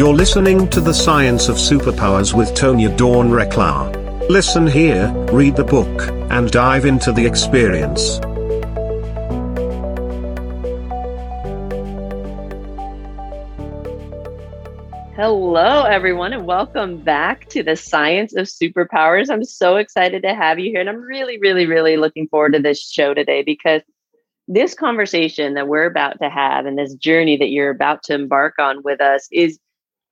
You're listening to The Science of Superpowers with Tonya Dawn Recla. Listen here, read the book, and dive into the experience. Hello, everyone, and welcome back to the Science of Superpowers. I'm so excited to have you here, and I'm really, really, really looking forward to this show today because this conversation that we're about to have and this journey that you're about to embark on with us is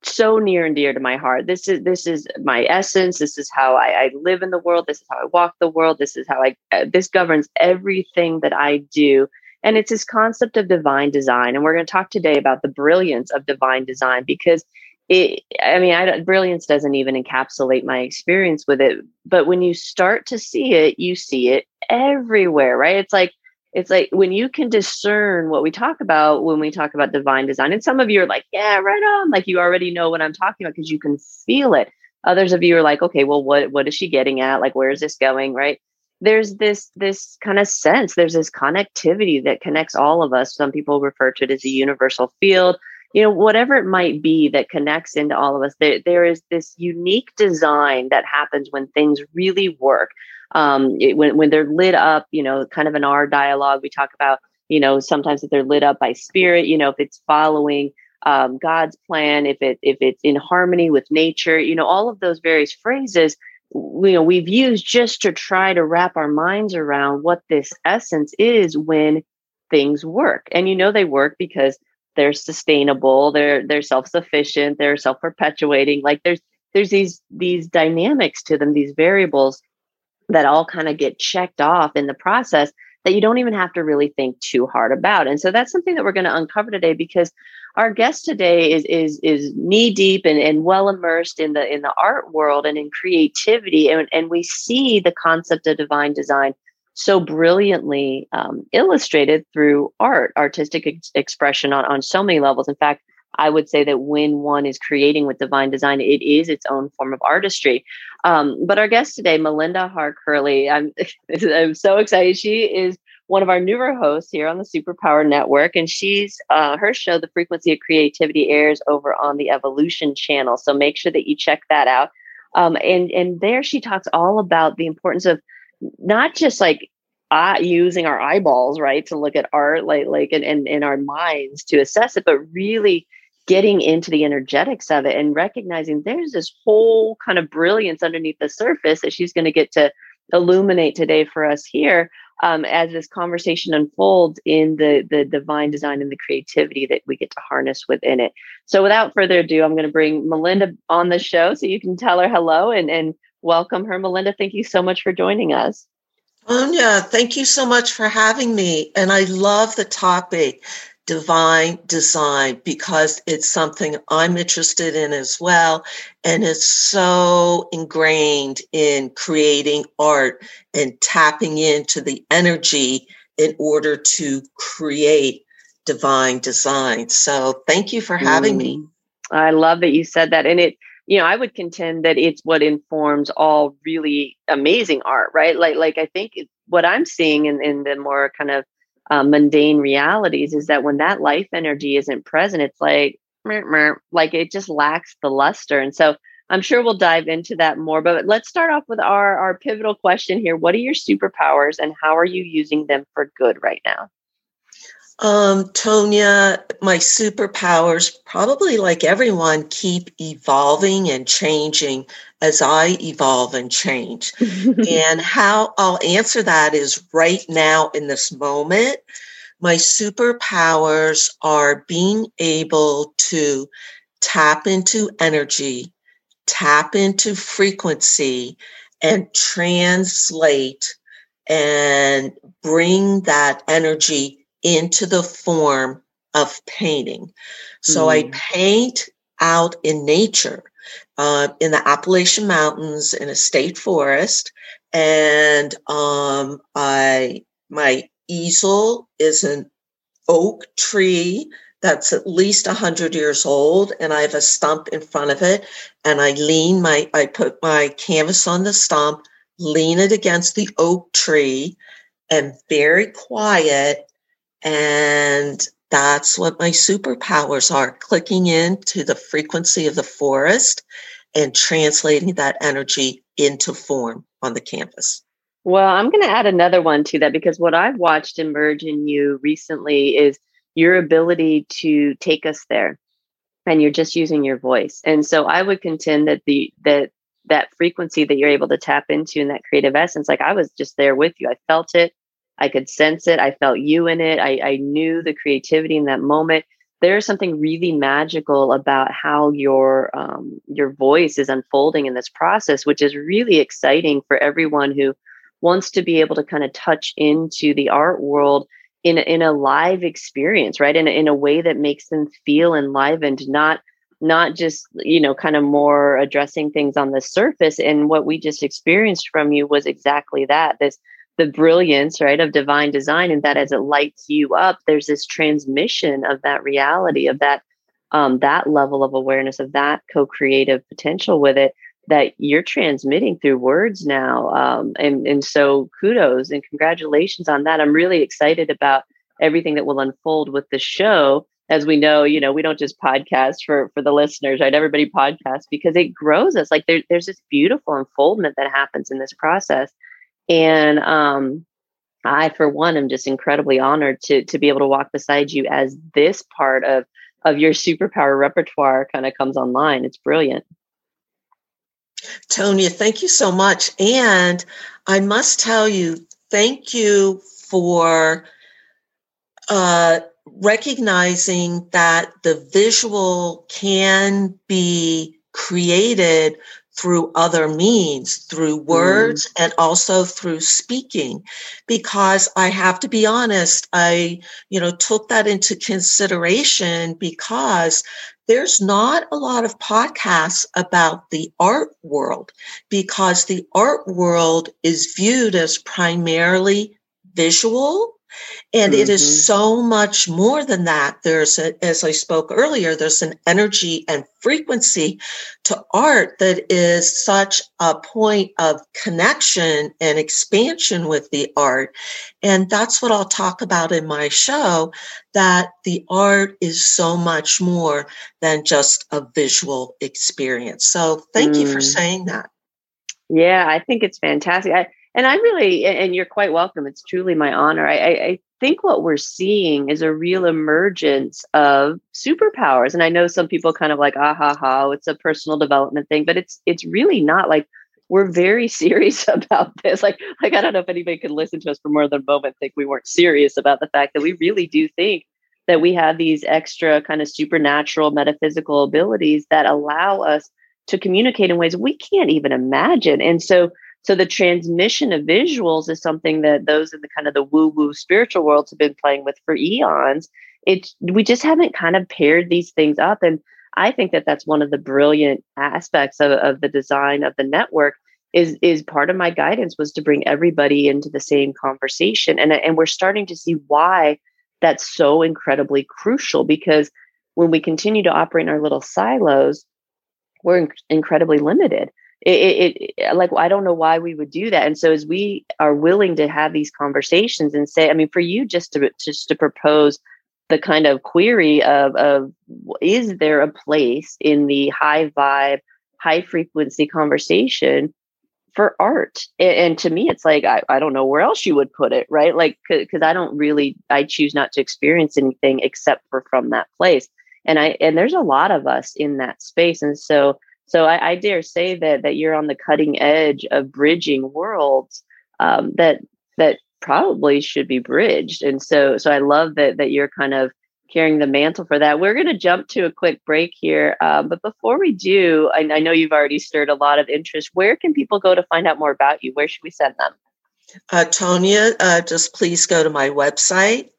so near and dear to my heart. This is this is my essence. This is how I, I live in the world. This is how I walk the world. This is how I. Uh, this governs everything that I do. And it's this concept of divine design. And we're going to talk today about the brilliance of divine design because it i mean I, brilliance doesn't even encapsulate my experience with it but when you start to see it you see it everywhere right it's like it's like when you can discern what we talk about when we talk about divine design and some of you are like yeah right on like you already know what i'm talking about because you can feel it. Others of you are like okay well what what is she getting at? Like where is this going? Right? There's this this kind of sense there's this connectivity that connects all of us. Some people refer to it as a universal field. You know whatever it might be that connects into all of us there, there is this unique design that happens when things really work um, it, when, when they're lit up you know kind of in our dialogue we talk about you know sometimes if they're lit up by spirit you know if it's following um, god's plan if it if it's in harmony with nature you know all of those various phrases you know we've used just to try to wrap our minds around what this essence is when things work. And you know they work because they're sustainable they're they're self-sufficient they're self-perpetuating like there's there's these these dynamics to them these variables that all kind of get checked off in the process that you don't even have to really think too hard about and so that's something that we're going to uncover today because our guest today is is is knee deep and, and well immersed in the in the art world and in creativity and, and we see the concept of divine design so brilliantly um, illustrated through art, artistic ex- expression on, on so many levels. In fact, I would say that when one is creating with divine design, it is its own form of artistry. Um, but our guest today, Melinda Harr Curley, I'm, I'm so excited. She is one of our newer hosts here on the Superpower Network, and she's uh, her show, The Frequency of Creativity, airs over on the Evolution Channel. So make sure that you check that out. Um, and and there she talks all about the importance of not just like uh, using our eyeballs right to look at art like like in, in our minds to assess it but really getting into the energetics of it and recognizing there's this whole kind of brilliance underneath the surface that she's going to get to illuminate today for us here um, as this conversation unfolds in the the divine design and the creativity that we get to harness within it. So, without further ado, I'm going to bring Melinda on the show so you can tell her hello and and welcome her. Melinda, thank you so much for joining us. Tonya, thank you so much for having me. And I love the topic, divine design, because it's something I'm interested in as well. And it's so ingrained in creating art and tapping into the energy in order to create divine design. So thank you for having mm. me. I love that you said that. And it, you know, I would contend that it's what informs all really amazing art, right? Like, like I think what I'm seeing in, in the more kind of uh, mundane realities is that when that life energy isn't present, it's like, like it just lacks the luster. And so I'm sure we'll dive into that more. But let's start off with our our pivotal question here: What are your superpowers, and how are you using them for good right now? Um, Tonya, my superpowers, probably like everyone, keep evolving and changing as I evolve and change. and how I'll answer that is right now in this moment. My superpowers are being able to tap into energy, tap into frequency, and translate and bring that energy into the form of painting. So mm. I paint out in nature, uh, in the Appalachian Mountains, in a state forest, and um, I my easel is an oak tree that's at least 100 years old and i have a stump in front of it and i lean my i put my canvas on the stump lean it against the oak tree and very quiet and that's what my superpowers are clicking into the frequency of the forest and translating that energy into form on the canvas. Well, I'm going to add another one to that because what I've watched emerge in you recently is your ability to take us there and you're just using your voice. And so I would contend that the that that frequency that you're able to tap into in that creative essence like I was just there with you. I felt it. I could sense it. I felt you in it. I, I knew the creativity in that moment. There's something really magical about how your um, your voice is unfolding in this process, which is really exciting for everyone who wants to be able to kind of touch into the art world in in a live experience, right? In in a way that makes them feel enlivened, not not just you know kind of more addressing things on the surface. And what we just experienced from you was exactly that. This the brilliance, right, of divine design, and that as it lights you up, there's this transmission of that reality, of that um, that level of awareness, of that co-creative potential with it that you're transmitting through words now. Um, and, and so kudos and congratulations on that. I'm really excited about everything that will unfold with the show. As we know, you know, we don't just podcast for for the listeners, right? Everybody podcasts because it grows us. Like there, there's this beautiful unfoldment that happens in this process. And um, I, for one, am just incredibly honored to to be able to walk beside you as this part of of your superpower repertoire kind of comes online. It's brilliant. Tonya, thank you so much. And I must tell you, thank you for uh, recognizing that the visual can be created through other means, through words mm. and also through speaking. Because I have to be honest, I, you know, took that into consideration because there's not a lot of podcasts about the art world because the art world is viewed as primarily visual and mm-hmm. it is mm-hmm. so much more than that. There's, a, as I spoke earlier, there's an energy and frequency to art that is such a point of connection and expansion with the art. And that's what I'll talk about in my show that the art is so much more than just a visual experience. So thank mm. you for mm. saying that. Yeah, I think it's fantastic. I, and I really, and you're quite welcome. It's truly my honor. I, I, I think what we're seeing is a real emergence of superpowers. And I know some people kind of like, ah ha ha, it's a personal development thing, but it's it's really not like we're very serious about this. Like, like I don't know if anybody could listen to us for more than a moment think we weren't serious about the fact that we really do think that we have these extra kind of supernatural metaphysical abilities that allow us to communicate in ways we can't even imagine. And so so the transmission of visuals is something that those in the kind of the woo woo spiritual worlds have been playing with for eons. It's we just haven't kind of paired these things up, and I think that that's one of the brilliant aspects of, of the design of the network. Is is part of my guidance was to bring everybody into the same conversation, and and we're starting to see why that's so incredibly crucial because when we continue to operate in our little silos, we're in- incredibly limited it, it, it, like i don't know why we would do that. And so as we are willing to have these conversations and say i mean for you just to just to propose the kind of query of of is there a place in the high vibe high frequency conversation for art? And, and to me it's like I, I don't know where else you would put it right? Like because i don't really i choose not to experience anything except for from that place. And i and there's a lot of us in that space. And so so I, I, dare say that that you're on the cutting edge of bridging worlds um, that that probably should be bridged. And so so I love that that you're kind of carrying the mantle for that. We're going to jump to a quick break here, um, but before we do, I, I, know you've already stirred a lot of interest. Where can people go to find out more about you? Where should we send them? Uh, Tonya, uh, just please go to my website,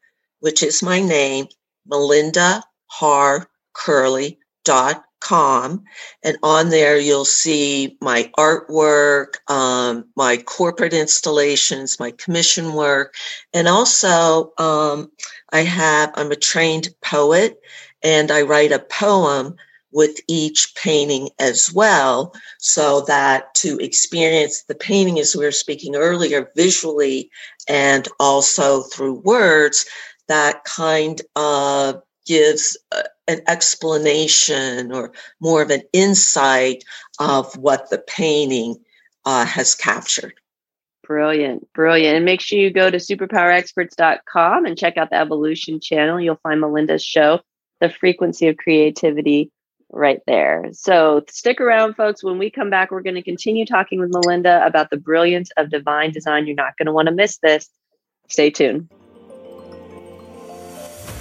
which is my name, Melinda Harr Curley dot com and on there you'll see my artwork um, my corporate installations my commission work and also um, i have i'm a trained poet and i write a poem with each painting as well so that to experience the painting as we were speaking earlier visually and also through words that kind of gives uh, an explanation or more of an insight of what the painting uh, has captured. Brilliant, brilliant. And make sure you go to superpowerexperts.com and check out the evolution channel. You'll find Melinda's show, The Frequency of Creativity, right there. So stick around, folks. When we come back, we're going to continue talking with Melinda about the brilliance of divine design. You're not going to want to miss this. Stay tuned.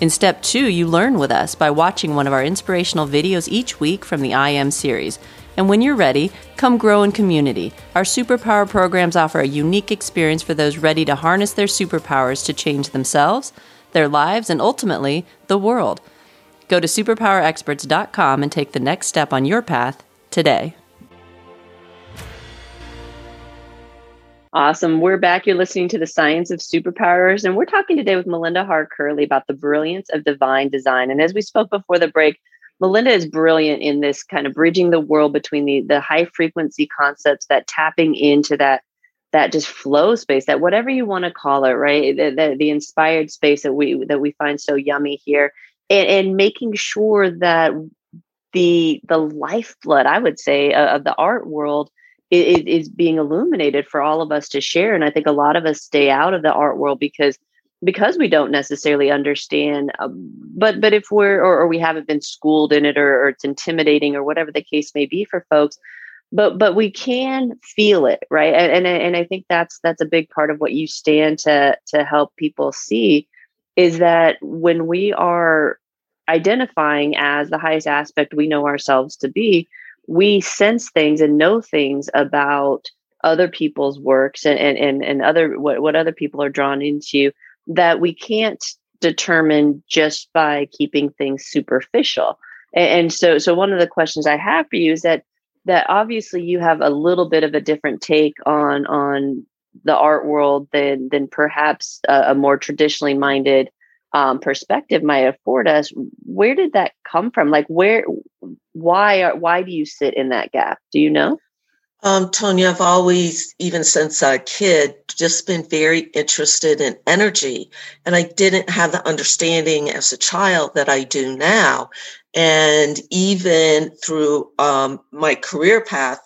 In step two, you learn with us by watching one of our inspirational videos each week from the I Am series. And when you're ready, come grow in community. Our superpower programs offer a unique experience for those ready to harness their superpowers to change themselves, their lives, and ultimately, the world. Go to superpowerexperts.com and take the next step on your path today. Awesome. We're back. You're listening to the Science of Superpowers, and we're talking today with Melinda Harr Curley about the brilliance of divine design. And as we spoke before the break, Melinda is brilliant in this kind of bridging the world between the the high frequency concepts that tapping into that that just flow space, that whatever you want to call it, right? The, the, the inspired space that we that we find so yummy here, and, and making sure that the the lifeblood, I would say, of the art world is, is being illuminated for all of us to share. And I think a lot of us stay out of the art world because because we don't necessarily understand um, but but if we're or, or, we haven't been schooled in it or, or, it's intimidating or whatever the case may be for folks but but we can feel it right and, and and i think that's that's a big part of what you stand to to help people see is that when we are identifying as the highest aspect we know ourselves to be we sense things and know things about other people's works and and and, and other what, what other people are drawn into that we can't determine just by keeping things superficial. And, and so so one of the questions i have for you is that that obviously you have a little bit of a different take on on the art world than than perhaps a, a more traditionally minded um, perspective might afford us. Where did that come from? Like where why are, why do you sit in that gap? Do you know? Um, tonya i've always even since a kid just been very interested in energy. And i didn't have the understanding as a child that i do now. And even through um, my career path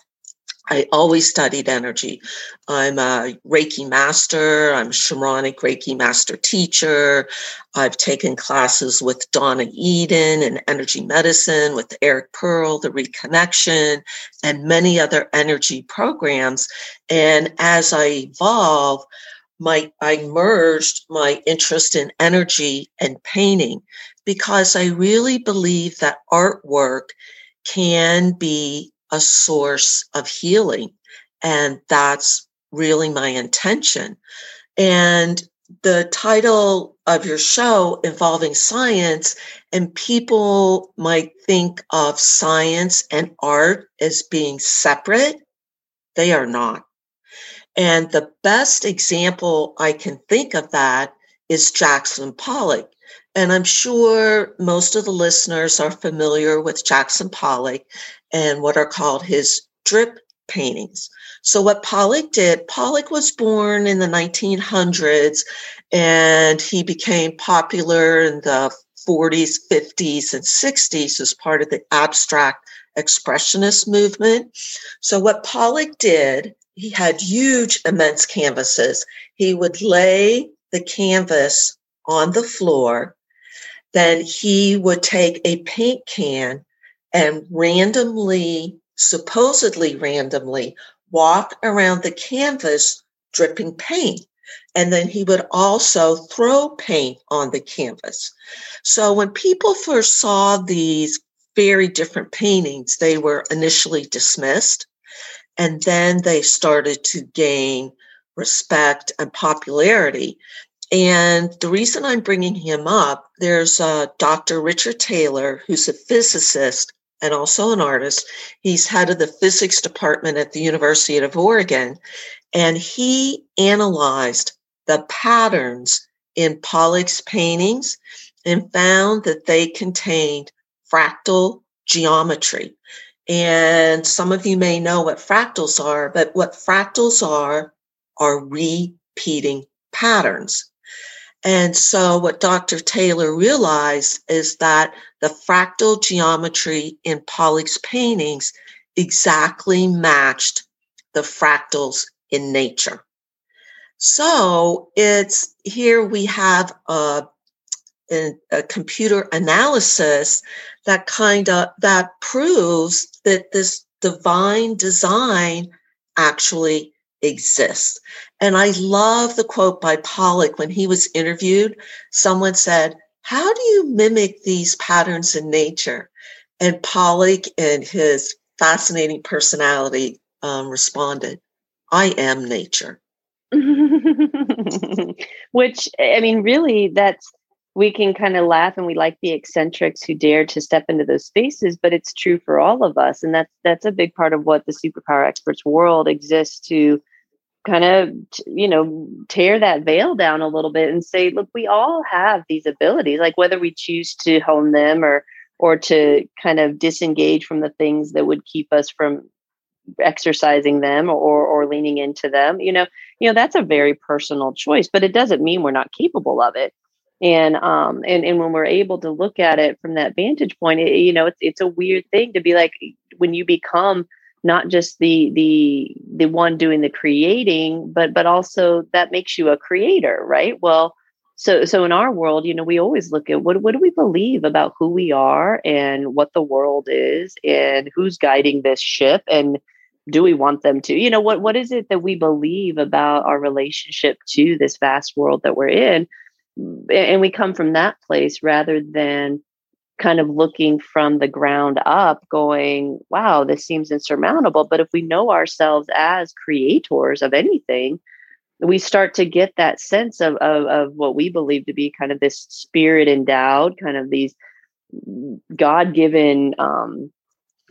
I always studied energy. I'm a Reiki master. I'm a shamanic Reiki master teacher. I've taken classes with Donna Eden in energy medicine, with Eric Pearl, the Reconnection, and many other energy programs. And as I evolve, my I merged my interest in energy and painting because I really believe that artwork can be a source of healing. And that's really my intention. And the title of your show involving science, and people might think of science and art as being separate. They are not. And the best example I can think of that is Jackson Pollock. And I'm sure most of the listeners are familiar with Jackson Pollock and what are called his drip paintings. So, what Pollock did, Pollock was born in the 1900s and he became popular in the 40s, 50s, and 60s as part of the abstract expressionist movement. So, what Pollock did, he had huge, immense canvases. He would lay the canvas on the floor then he would take a paint can and randomly, supposedly randomly, walk around the canvas dripping paint. And then he would also throw paint on the canvas. So when people first saw these very different paintings, they were initially dismissed. And then they started to gain respect and popularity. And the reason I'm bringing him up, there's uh, Dr. Richard Taylor, who's a physicist and also an artist. He's head of the physics department at the University of Oregon. And he analyzed the patterns in Pollock's paintings and found that they contained fractal geometry. And some of you may know what fractals are, but what fractals are are repeating patterns. And so, what Dr. Taylor realized is that the fractal geometry in Pollock's paintings exactly matched the fractals in nature. So, it's here we have a, a, a computer analysis that kind of that proves that this divine design actually exists. And I love the quote by Pollock when he was interviewed. Someone said, How do you mimic these patterns in nature? And Pollock, and his fascinating personality, um, responded, I am nature. Which, I mean, really, that's we can kind of laugh and we like the eccentrics who dare to step into those spaces but it's true for all of us and that's that's a big part of what the superpower experts world exists to kind of you know tear that veil down a little bit and say look we all have these abilities like whether we choose to hone them or or to kind of disengage from the things that would keep us from exercising them or or leaning into them you know you know that's a very personal choice but it doesn't mean we're not capable of it. And um and and when we're able to look at it from that vantage point it, you know it's it's a weird thing to be like when you become not just the the the one doing the creating but but also that makes you a creator right? Well so so in our world you know we always look at what what do we believe about who we are and what the world is and who's guiding this ship and do we want them to? You know what what is it that we believe about our relationship to this vast world that we're in? And we come from that place rather than kind of looking from the ground up going wow this seems insurmountable. But if we know ourselves as creators of anything we start to get that sense of, of, of what we believe to be kind of this spirit endowed kind of these god-given um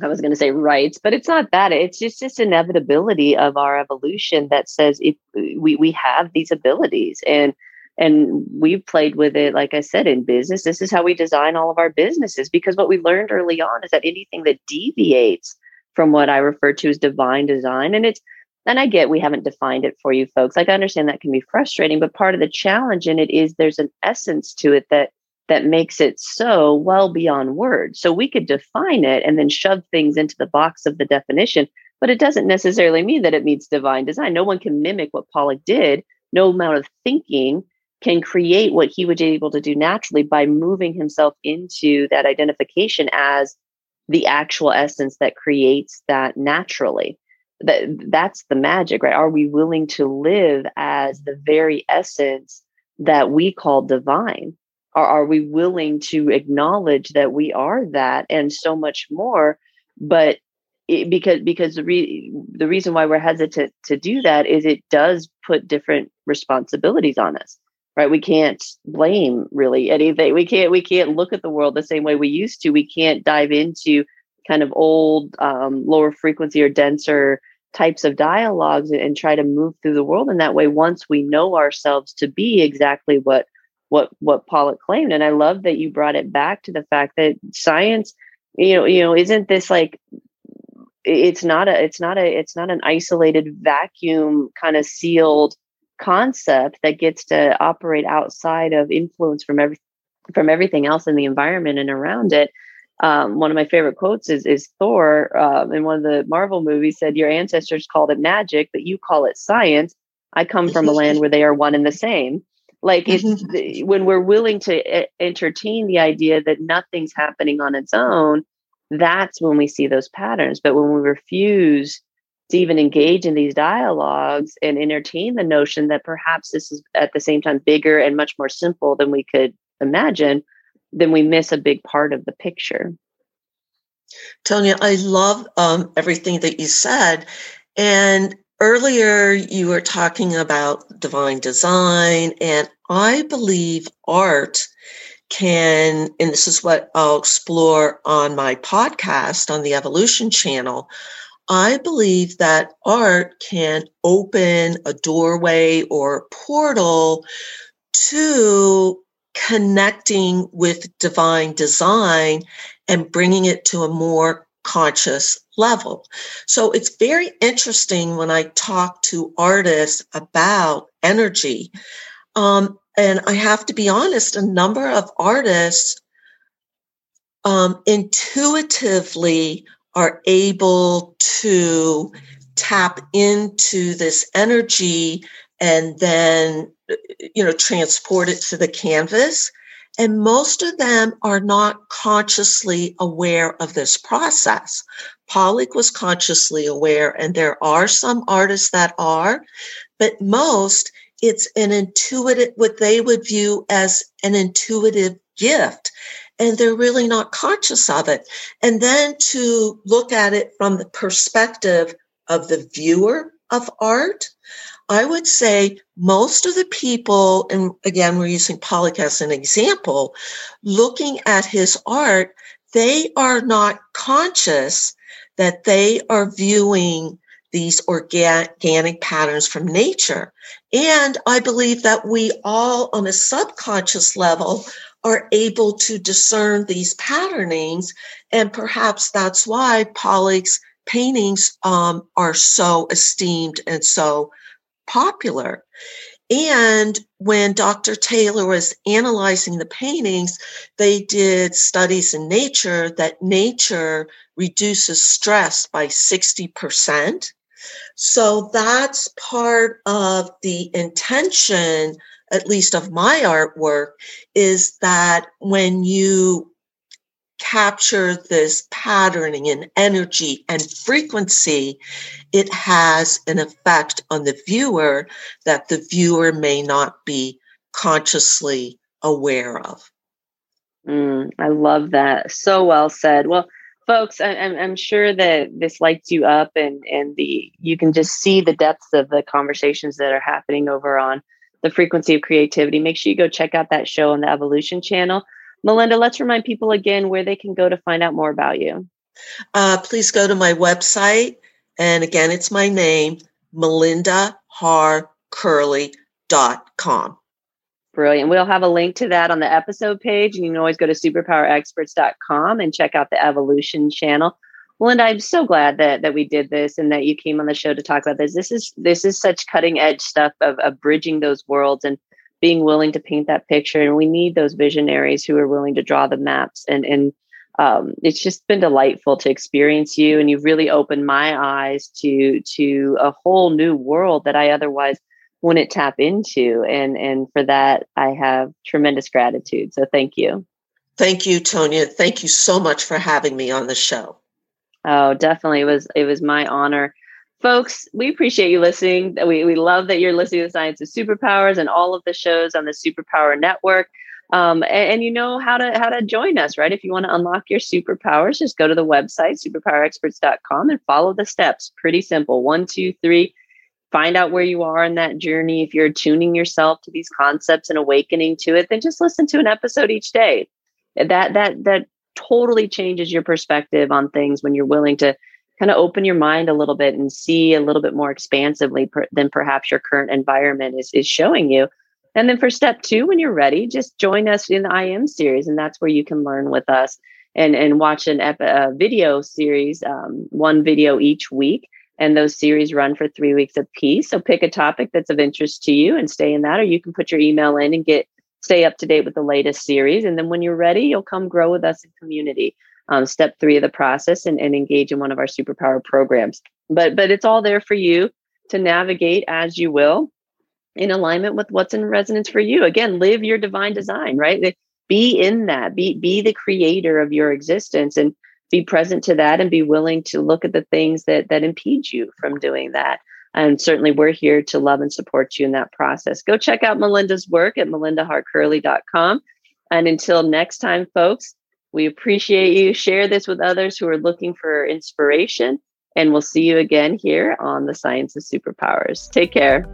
i was going to say rights but it's not that. It's just this inevitability of our evolution that says if we we have these abilities. And and we've played with it like i said in business. This is how we design all of our businesses because what we learned early on is that anything that deviates from what i refer to as divine design and it's and i get we haven't defined it for you folks like i understand that can be frustrating but part of the challenge in it is there's an essence to it that that makes it so well beyond words. So we could define it and then shove things into the box of the definition but it doesn't necessarily mean that it meets divine design. No one can mimic what pollock did no amount of thinking can create what he would be able to do naturally by moving himself into that identification as the actual essence that creates that naturally. That that's the magic right? Are we willing to live as the very essence that we call divine? Or are we willing to acknowledge that we are that and so much more? But it, because because the, re, the reason why we're hesitant to do that is it does put different responsibilities on us right? We can't blame really anything. We can't we can't look at the world the same way we used to. We can't dive into kind of old um, lower frequency or denser types of dialogues and, and try to move through the world in that way once we know ourselves to be exactly what what what Pollock claimed. And I love that you brought it back to the fact that science you know you know isn't this like it's not a it's not a it's not an isolated vacuum kind of sealed concept that gets to operate outside of influence from every from everything else in the environment and around it. Um, one of my favorite quotes is is Thor um, in one of the Marvel movies said, "Your ancestors called it magic, but you call it science. I come from a land where they are one and the same." Like it's when we're willing to entertain the idea that nothing's happening on its own, that's when we see those patterns. But when we refuse to even engage in these dialogues and entertain the notion that perhaps this is at the same time bigger and much more simple than we could imagine, then we miss a big part of the picture. Tonya, I love um, everything that you said. And earlier you were talking about divine design, and I believe art can, and this is what I'll explore on my podcast on the Evolution channel. I believe that art can open a doorway or portal to connecting with divine design and bringing it to a more conscious level. So it's very interesting when I talk to artists about energy. Um, and I have to be honest, a number of artists um, intuitively are able to tap into this energy and then you know transport it to the canvas and most of them are not consciously aware of this process. Pollock was consciously aware, and there are some artists that are, but most it's an intuitive, what they would view as an intuitive gift. And they're really not conscious of it. And then to look at it from the perspective of the viewer of art, I would say most of the people, and again, we're using Pollock as an example, looking at his art, they are not conscious that they are viewing these organic patterns from nature. And I believe that we all, on a subconscious level, are able to discern these patternings. And perhaps that's why Pollock's paintings um, are so esteemed and so popular. And when Dr. Taylor was analyzing the paintings, they did studies in nature that nature reduces stress by 60%. So that's part of the intention, at least of my artwork, is that when you capture this patterning and energy and frequency, it has an effect on the viewer that the viewer may not be consciously aware of. Mm, I love that. So well said. Well, folks, I, am I'm sure that this lights you up, and and the you can just see the depths of the conversations that are happening over on the frequency of creativity. Make sure you go check out that show on the Evolution Channel. Melinda, let's remind people again where they can go to find out more about you. Uh, please go to my website. And again, it's my name, melindaharcurley.com. Brilliant. We'll have a link to that on the episode page. And you can always go to superpowerexperts.com and check out the evolution channel. Melinda, I'm so glad that that we did this and that you came on the show to talk about this. This is this is such cutting edge stuff of, of bridging those worlds and being willing to paint that picture. And we need those visionaries who are willing to draw the maps. And, and um, it's just been delightful to experience you. And you've really opened my eyes to, to a whole new world that I otherwise wouldn't tap into. And, and for that, I have tremendous gratitude. So thank you. Thank you, Tonya. Thank you so much for having me on the show. Oh, definitely. It was, it was my honor folks, we appreciate you listening. We, we love that you're listening to Science of Superpowers and all of the shows on the Superpower Network. Um, and, and, you know how to how to join us, right? If you want to unlock your superpowers, just go to the website superpowerexperts.com and follow the steps. Pretty simple. One, two, three. Find out where you are in that journey. If you're tuning yourself to these concepts and awakening to it, then just listen to an episode each day. That that that totally changes your perspective on things when you're willing to kind of open your mind a little bit and see a little bit more expansively per, than perhaps your current environment is, is showing you. And then for step two, when you're ready, just join us in the I Am series. And that's where you can learn with us and, and watch an ep- a video series, um, one video each week. And those series run for three weeks apiece. So pick a topic that's of interest to you and stay in that, or you can put your email in and get stay up to date with the latest series. And then when you're ready, you'll come grow with us in community um, step three of the process and, and engage in one of our superpower programs. But but it's all there for you to navigate as you will in alignment with what's in resonance for you. Again, live your divine design, right? Be in that, be be the creator of your existence and be present to that and be willing to look at the things that that impede you from doing that. And certainly we're here to love and support you in that process. Go check out Melinda's work at melindaharcurley.com. And until next time, folks, we appreciate you. Share this with others who are looking for inspiration. And we'll see you again here on the Science of Superpowers. Take care.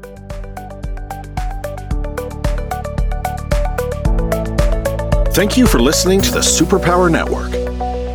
Thank you for listening to the Superpower Network.